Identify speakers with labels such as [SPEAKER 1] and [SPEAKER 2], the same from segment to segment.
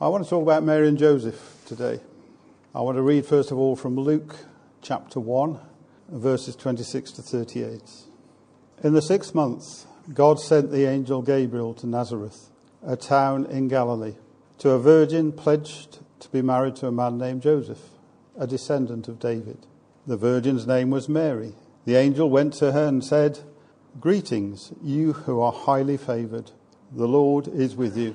[SPEAKER 1] I want to talk about Mary and Joseph today. I want to read first of all from Luke chapter 1, verses 26 to 38. In the sixth month, God sent the angel Gabriel to Nazareth, a town in Galilee, to a virgin pledged to be married to a man named Joseph, a descendant of David. The virgin's name was Mary. The angel went to her and said, Greetings, you who are highly favored. The Lord is with you.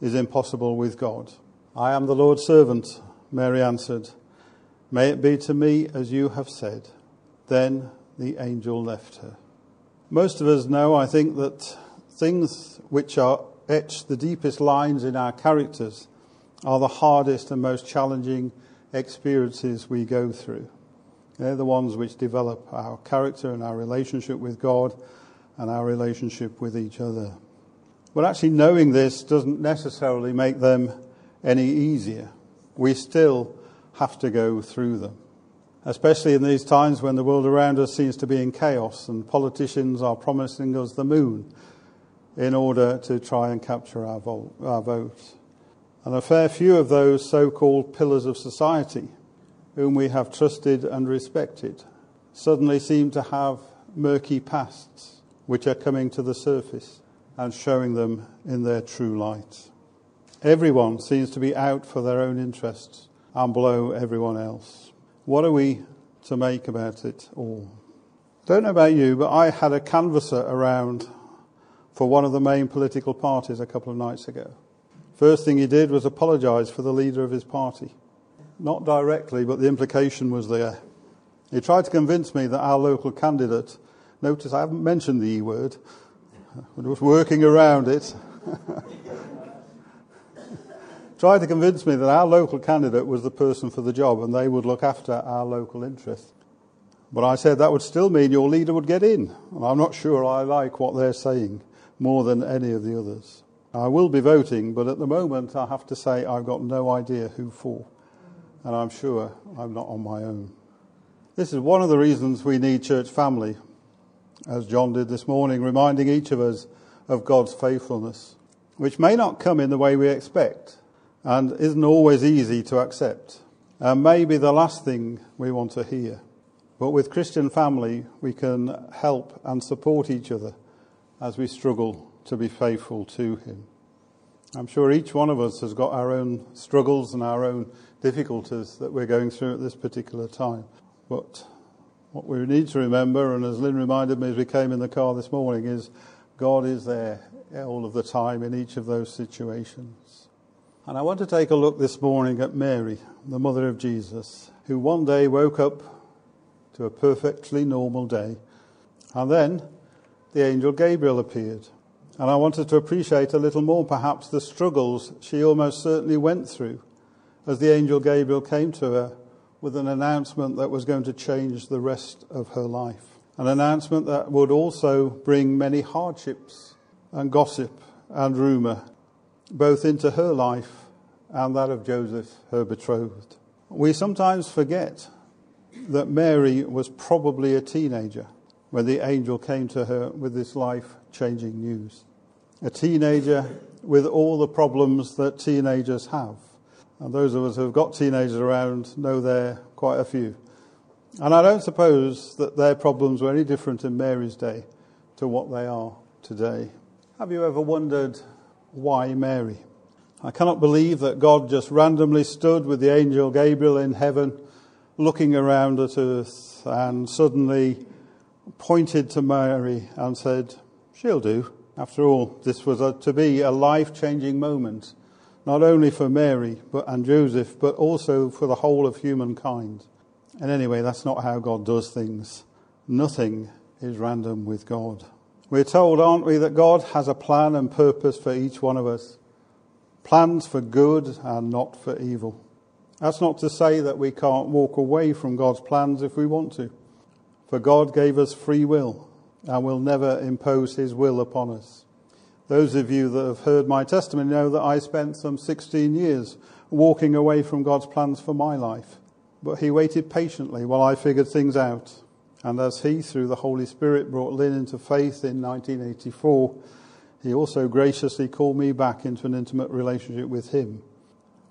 [SPEAKER 1] is impossible with God. I am the Lord's servant, Mary answered. May it be to me as you have said. Then the angel left her. Most of us know, I think, that things which are etched the deepest lines in our characters are the hardest and most challenging experiences we go through. They're the ones which develop our character and our relationship with God and our relationship with each other. But actually, knowing this doesn't necessarily make them any easier. We still have to go through them, especially in these times when the world around us seems to be in chaos and politicians are promising us the moon in order to try and capture our, vote. Our votes. And a fair few of those so called pillars of society, whom we have trusted and respected, suddenly seem to have murky pasts which are coming to the surface and showing them in their true light. Everyone seems to be out for their own interests and below everyone else. What are we to make about it all? Don't know about you, but I had a canvasser around for one of the main political parties a couple of nights ago. First thing he did was apologize for the leader of his party. Not directly, but the implication was there. He tried to convince me that our local candidate, notice I haven't mentioned the E word, was working around it. Tried to convince me that our local candidate was the person for the job and they would look after our local interests. But I said that would still mean your leader would get in. And I'm not sure I like what they're saying more than any of the others. I will be voting, but at the moment I have to say I've got no idea who for. And I'm sure I'm not on my own. This is one of the reasons we need church family as John did this morning, reminding each of us of God's faithfulness, which may not come in the way we expect and isn't always easy to accept, and may be the last thing we want to hear. But with Christian family, we can help and support each other as we struggle to be faithful to Him. I'm sure each one of us has got our own struggles and our own difficulties that we're going through at this particular time. But what we need to remember, and as Lynn reminded me as we came in the car this morning, is God is there all of the time in each of those situations. And I want to take a look this morning at Mary, the mother of Jesus, who one day woke up to a perfectly normal day. And then the angel Gabriel appeared. And I wanted to appreciate a little more, perhaps, the struggles she almost certainly went through as the angel Gabriel came to her with an announcement that was going to change the rest of her life. An announcement that would also bring many hardships and gossip and rumour, both into her life and that of Joseph, her betrothed. We sometimes forget that Mary was probably a teenager when the angel came to her with this life changing news. A teenager with all the problems that teenagers have. And those of us who have got teenagers around know there quite a few. And I don't suppose that their problems were any different in Mary's day to what they are today. Have you ever wondered why Mary? I cannot believe that God just randomly stood with the angel Gabriel in heaven, looking around at earth, and suddenly pointed to Mary and said, She'll do. After all, this was a, to be a life changing moment, not only for Mary but, and Joseph, but also for the whole of humankind. And anyway, that's not how God does things. Nothing is random with God. We're told, aren't we, that God has a plan and purpose for each one of us. Plans for good and not for evil. That's not to say that we can't walk away from God's plans if we want to. For God gave us free will and will never impose his will upon us. Those of you that have heard my testimony know that I spent some 16 years walking away from God's plans for my life. But he waited patiently while I figured things out. And as he, through the Holy Spirit, brought Lynn into faith in 1984, he also graciously called me back into an intimate relationship with him,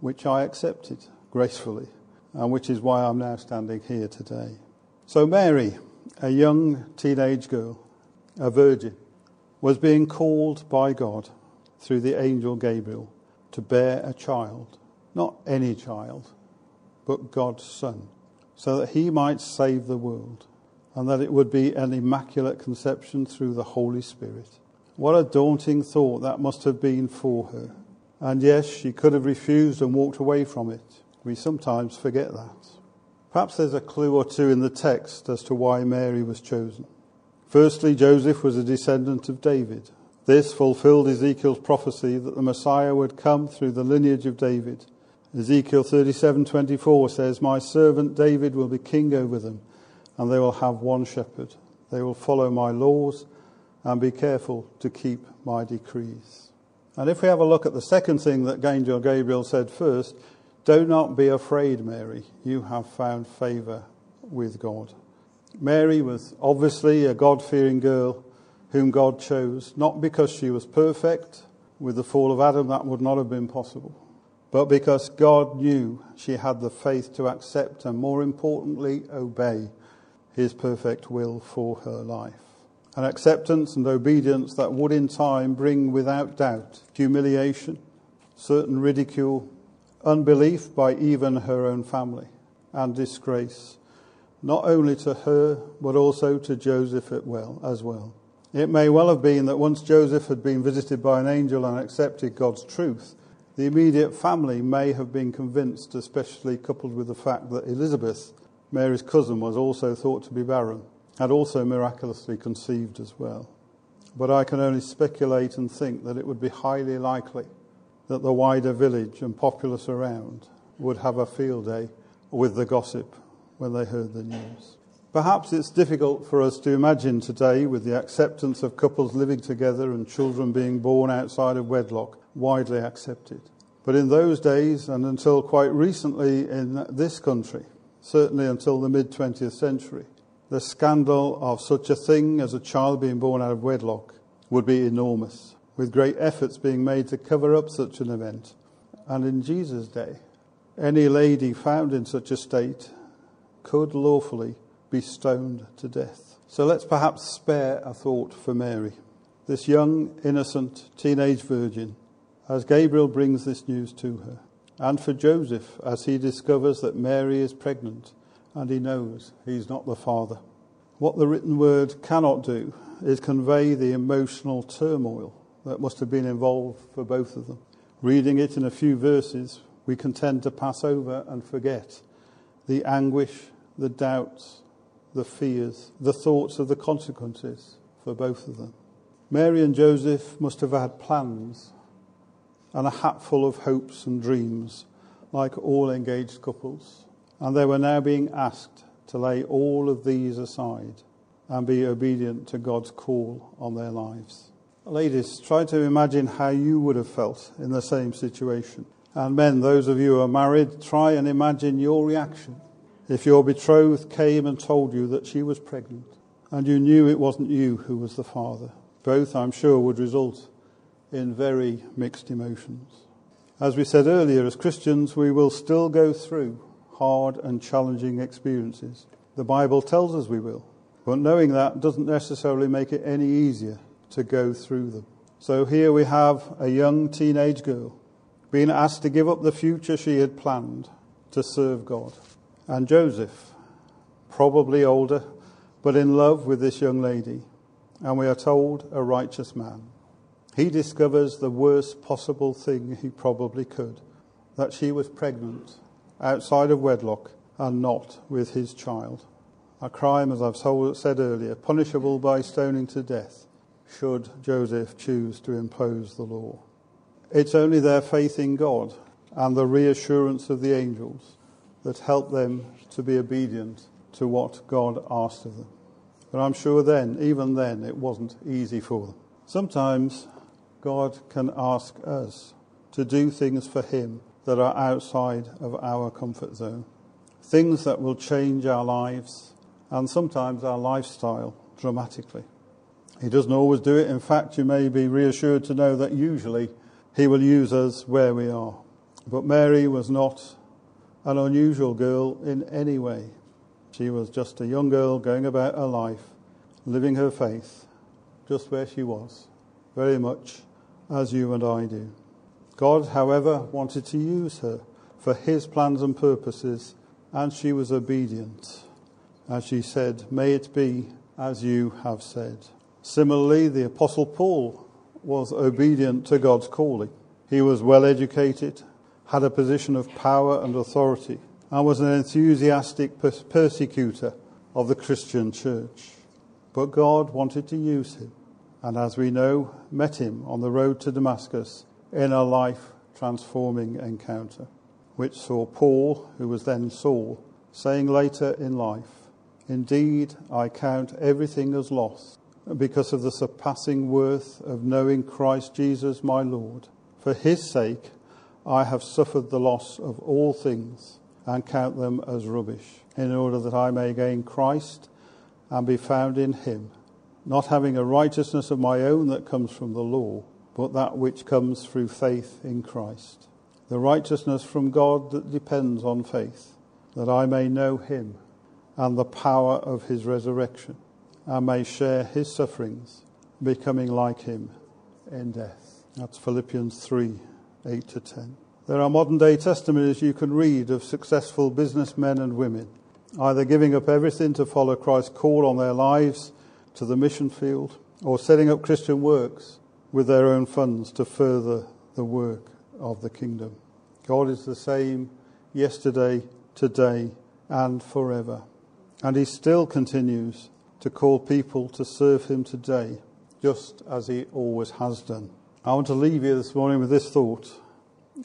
[SPEAKER 1] which I accepted gracefully, and which is why I'm now standing here today. So, Mary, a young teenage girl, a virgin, was being called by God through the angel Gabriel to bear a child, not any child, but God's Son, so that he might save the world, and that it would be an immaculate conception through the Holy Spirit. What a daunting thought that must have been for her. And yes, she could have refused and walked away from it. We sometimes forget that. Perhaps there's a clue or two in the text as to why Mary was chosen. Firstly, Joseph was a descendant of David. This fulfilled Ezekiel's prophecy that the Messiah would come through the lineage of David. Ezekiel 37:24 says, "My servant David will be king over them, and they will have one shepherd. They will follow my laws and be careful to keep my decrees." And if we have a look at the second thing that Angel Gabriel said first, do not be afraid, Mary. You have found favor with God. Mary was obviously a God fearing girl whom God chose, not because she was perfect. With the fall of Adam, that would not have been possible. But because God knew she had the faith to accept and, more importantly, obey his perfect will for her life. An acceptance and obedience that would in time bring, without doubt, humiliation, certain ridicule, unbelief by even her own family, and disgrace, not only to her, but also to Joseph as well. It may well have been that once Joseph had been visited by an angel and accepted God's truth, the immediate family may have been convinced, especially coupled with the fact that Elizabeth, Mary's cousin, was also thought to be barren, had also miraculously conceived as well. But I can only speculate and think that it would be highly likely that the wider village and populace around would have a field day with the gossip when they heard the news. Perhaps it's difficult for us to imagine today, with the acceptance of couples living together and children being born outside of wedlock widely accepted. But in those days, and until quite recently in this country, certainly until the mid 20th century, the scandal of such a thing as a child being born out of wedlock would be enormous with great efforts being made to cover up such an event. And in Jesus' day, any lady found in such a state could lawfully be stoned to death. So let's perhaps spare a thought for Mary, this young, innocent, teenage virgin, as Gabriel brings this news to her, and for Joseph as he discovers that Mary is pregnant and he knows he's not the father. What the written word cannot do is convey the emotional turmoil that must have been involved for both of them. Reading it in a few verses, we can tend to pass over and forget the anguish, the doubts, the fears, the thoughts of the consequences for both of them. Mary and Joseph must have had plans and a hatful of hopes and dreams, like all engaged couples. And they were now being asked to lay all of these aside and be obedient to God's call on their lives. Ladies, try to imagine how you would have felt in the same situation. And men, those of you who are married, try and imagine your reaction if your betrothed came and told you that she was pregnant and you knew it wasn't you who was the father. Both, I'm sure, would result in very mixed emotions. As we said earlier, as Christians, we will still go through hard and challenging experiences. The Bible tells us we will. But knowing that doesn't necessarily make it any easier to go through them. So here we have a young teenage girl being asked to give up the future she had planned to serve God. And Joseph, probably older, but in love with this young lady, and we are told a righteous man. He discovers the worst possible thing he probably could that she was pregnant outside of wedlock and not with his child. A crime, as I've said earlier, punishable by stoning to death, should Joseph choose to impose the law. It's only their faith in God and the reassurance of the angels that helped them to be obedient to what God asked of them. But I'm sure then, even then, it wasn't easy for them. Sometimes God can ask us to do things for Him that are outside of our comfort zone, things that will change our lives and sometimes our lifestyle dramatically. He doesn't always do it. In fact, you may be reassured to know that usually He will use us where we are. But Mary was not an unusual girl in any way. She was just a young girl going about her life, living her faith, just where she was, very much as you and I do. God, however, wanted to use her for his plans and purposes, and she was obedient. As she said, May it be as you have said. Similarly, the Apostle Paul was obedient to God's calling. He was well educated, had a position of power and authority and was an enthusiastic persecutor of the Christian church. But God wanted to use him, and as we know, met him on the road to Damascus in a life transforming encounter, which saw Paul, who was then Saul, saying later in life, Indeed, I count everything as loss because of the surpassing worth of knowing Christ Jesus my Lord. For his sake, I have suffered the loss of all things and count them as rubbish, in order that I may gain Christ and be found in him, not having a righteousness of my own that comes from the law, but that which comes through faith in Christ. The righteousness from God that depends on faith, that I may know him and the power of his resurrection, and may share his sufferings, becoming like him in death. That's Philippians 3 8 to 10. There are modern day testimonies you can read of successful businessmen and women, either giving up everything to follow Christ's call on their lives to the mission field, or setting up Christian works with their own funds to further the work of the kingdom. God is the same yesterday, today, and forever. And He still continues to call people to serve Him today, just as He always has done. I want to leave you this morning with this thought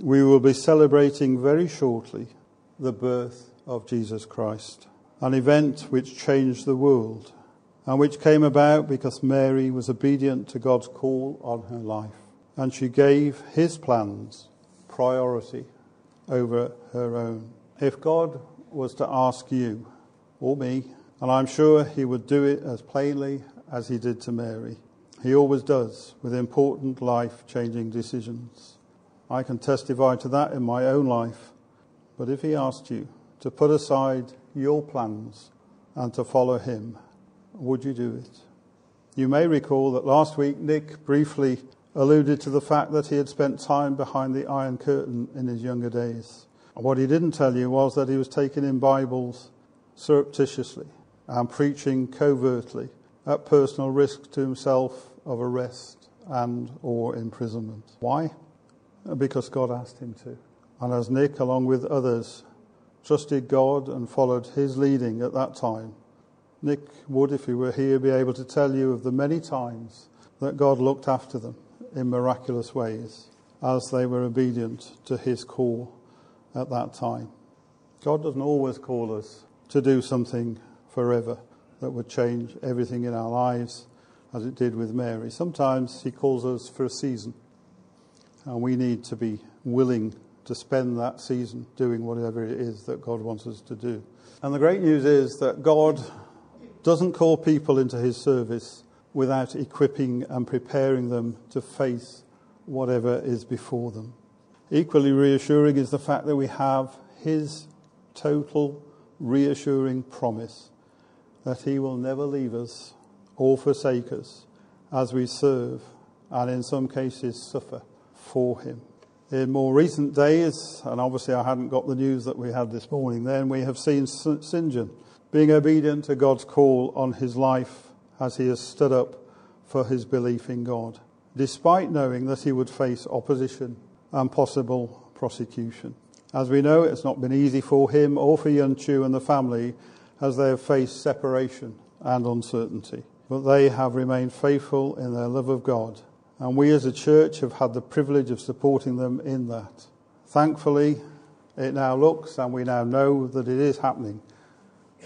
[SPEAKER 1] we will be celebrating very shortly the birth of Jesus Christ, an event which changed the world and which came about because Mary was obedient to God's call on her life and she gave his plans priority over her own. If God was to ask you or me, and I'm sure he would do it as plainly as he did to Mary, he always does with important life changing decisions. I can testify to that in my own life. But if he asked you to put aside your plans and to follow him, would you do it? You may recall that last week Nick briefly alluded to the fact that he had spent time behind the Iron Curtain in his younger days. What he didn't tell you was that he was taking in Bibles surreptitiously and preaching covertly at personal risk to himself of arrest and or imprisonment. Why? because God asked him to. And as Nick, along with others, trusted God and followed his leading at that time, Nick would, if he were here, be able to tell you of the many times that God looked after them in miraculous ways as they were obedient to his call at that time. God doesn't always call us to do something forever that would change everything in our lives as it did with Mary. Sometimes he calls us for a season and we need to be willing to spend that season doing whatever it is that God wants us to do. And the great news is that God doesn't call people into his service without equipping and preparing them to face whatever is before them. Equally reassuring is the fact that we have his total reassuring promise that he will never leave us or forsake us as we serve and in some cases suffer for him. In more recent days, and obviously I hadn't got the news that we had this morning then, we have seen St. John being obedient to God's call on his life as he has stood up for his belief in God, despite knowing that he would face opposition and possible prosecution. As we know, it's not been easy for him or for Yun Chu and the family as they have faced separation and uncertainty. But they have remained faithful in their love of God, and we as a church have had the privilege of supporting them in that. Thankfully, it now looks, and we now know that it is happening,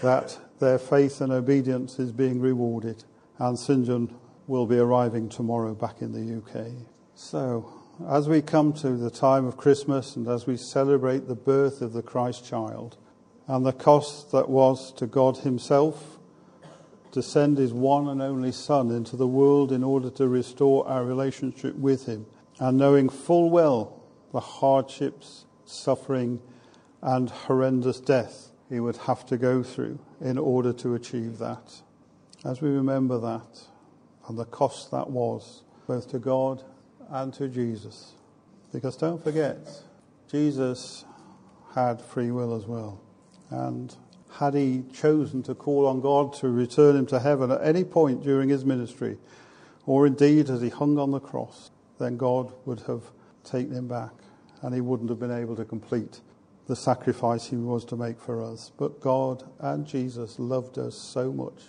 [SPEAKER 1] that their faith and obedience is being rewarded, and St. John will be arriving tomorrow back in the UK. So, as we come to the time of Christmas and as we celebrate the birth of the Christ child and the cost that was to God Himself to send His one and only Son into the world in order to restore our relationship with Him, and knowing full well the hardships, suffering, and horrendous death He would have to go through in order to achieve that. As we remember that and the cost that was, both to God and to Jesus. Because don't forget, Jesus had free will as well. And had he chosen to call on God to return him to heaven at any point during his ministry, or indeed as he hung on the cross, then God would have taken him back and he wouldn't have been able to complete the sacrifice he was to make for us. But God and Jesus loved us so much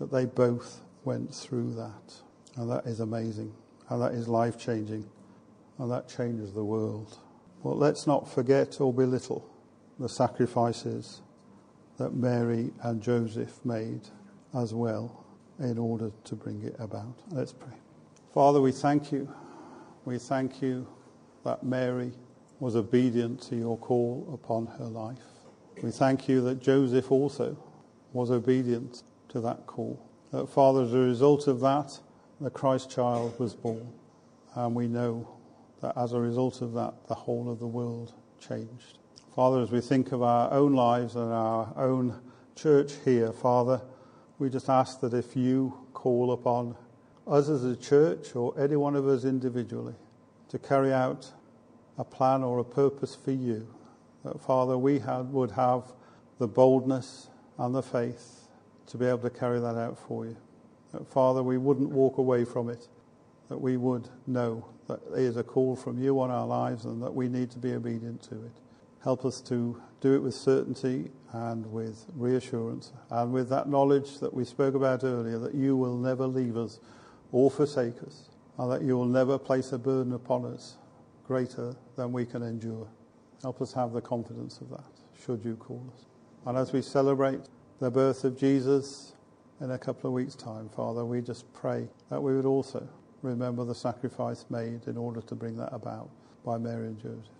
[SPEAKER 1] that they both went through that. And that is amazing and that is life changing, and that changes the world. But let's not forget or belittle the sacrifices that Mary and Joseph made as well in order to bring it about. Let's pray. Father, we thank you. We thank you that Mary was obedient to your call upon her life. We thank you that Joseph also was obedient to that call. That, Father, as a result of that, the Christ child was born. And we know that as a result of that, the whole of the world changed. Father, as we think of our own lives and our own church here, Father, we just ask that if you call upon us as a church or any one of us individually to carry out a plan or a purpose for you, that Father, we have, would have the boldness and the faith to be able to carry that out for you. That, Father, we wouldn't walk away from it, that we would know that there is a call from you on our lives and that we need to be obedient to it. Help us to do it with certainty and with reassurance and with that knowledge that we spoke about earlier that you will never leave us or forsake us and that you will never place a burden upon us greater than we can endure. Help us have the confidence of that, should you call us. And as we celebrate the birth of Jesus, in a couple of weeks' time, Father, we just pray that we would also remember the sacrifice made in order to bring that about by Mary and Joseph.